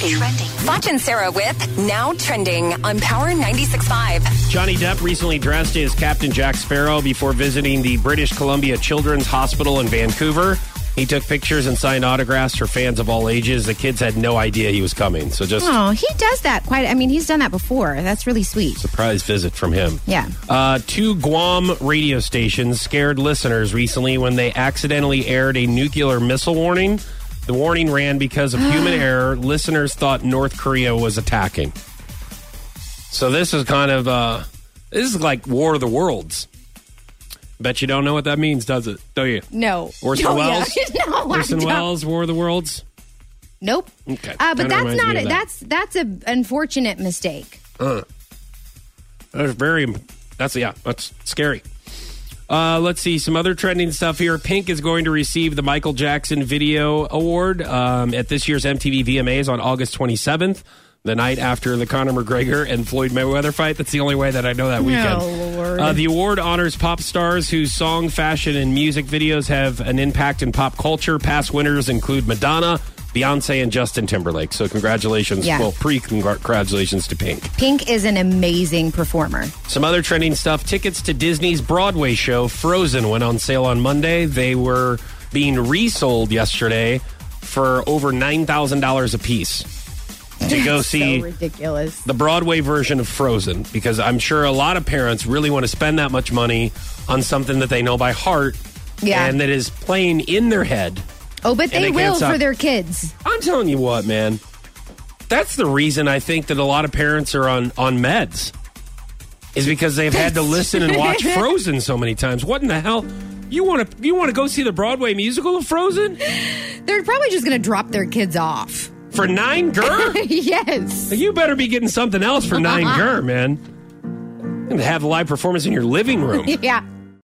trending. Foch and Sarah with Now Trending on Power 96.5. Johnny Depp recently dressed as Captain Jack Sparrow before visiting the British Columbia Children's Hospital in Vancouver. He took pictures and signed autographs for fans of all ages. The kids had no idea he was coming, so just Oh, he does that quite. I mean, he's done that before. That's really sweet. surprise visit from him. Yeah. Uh, two Guam radio stations scared listeners recently when they accidentally aired a nuclear missile warning. The warning ran because of human error. Listeners thought North Korea was attacking. So this is kind of uh, this is like War of the Worlds. Bet you don't know what that means, does it? Do you? No. Orson No, Welles. yeah. no, Orson. Welles, War of the Worlds. Nope. Okay. Uh, but Kinda that's not it. that. That's that's a unfortunate mistake. Uh, That's very. That's yeah. That's scary. Uh, let's see some other trending stuff here. Pink is going to receive the Michael Jackson Video Award um, at this year's MTV VMAs on August 27th, the night after the Conor McGregor and Floyd Mayweather fight. That's the only way that I know that weekend. Oh. Uh, the award honors pop stars whose song, fashion, and music videos have an impact in pop culture. Past winners include Madonna, Beyonce, and Justin Timberlake. So congratulations, Yeah. well, pre-congratulations to Pink. Pink is an amazing performer. Some other trending stuff. Tickets to Disney's Broadway show, Frozen, went on sale on Monday. They were being resold yesterday for over $9,000 a piece to go see So ridiculous. the Broadway version of Frozen because I'm sure a lot of parents really want to spend that much money on something that they know by heart Yeah. and that is playing in their head. Oh, but they they will for their kids. I'm telling you what, man. That's the reason I think that a lot of parents are on on meds. Is because they've had to listen and watch Frozen so many times. What in the hell? You want to you want to go see the Broadway musical of Frozen They're probably just going to drop their kids off. for nine gur? yes. you better be getting something else for nine gur, man. And have a live performance in your living room. Yeah.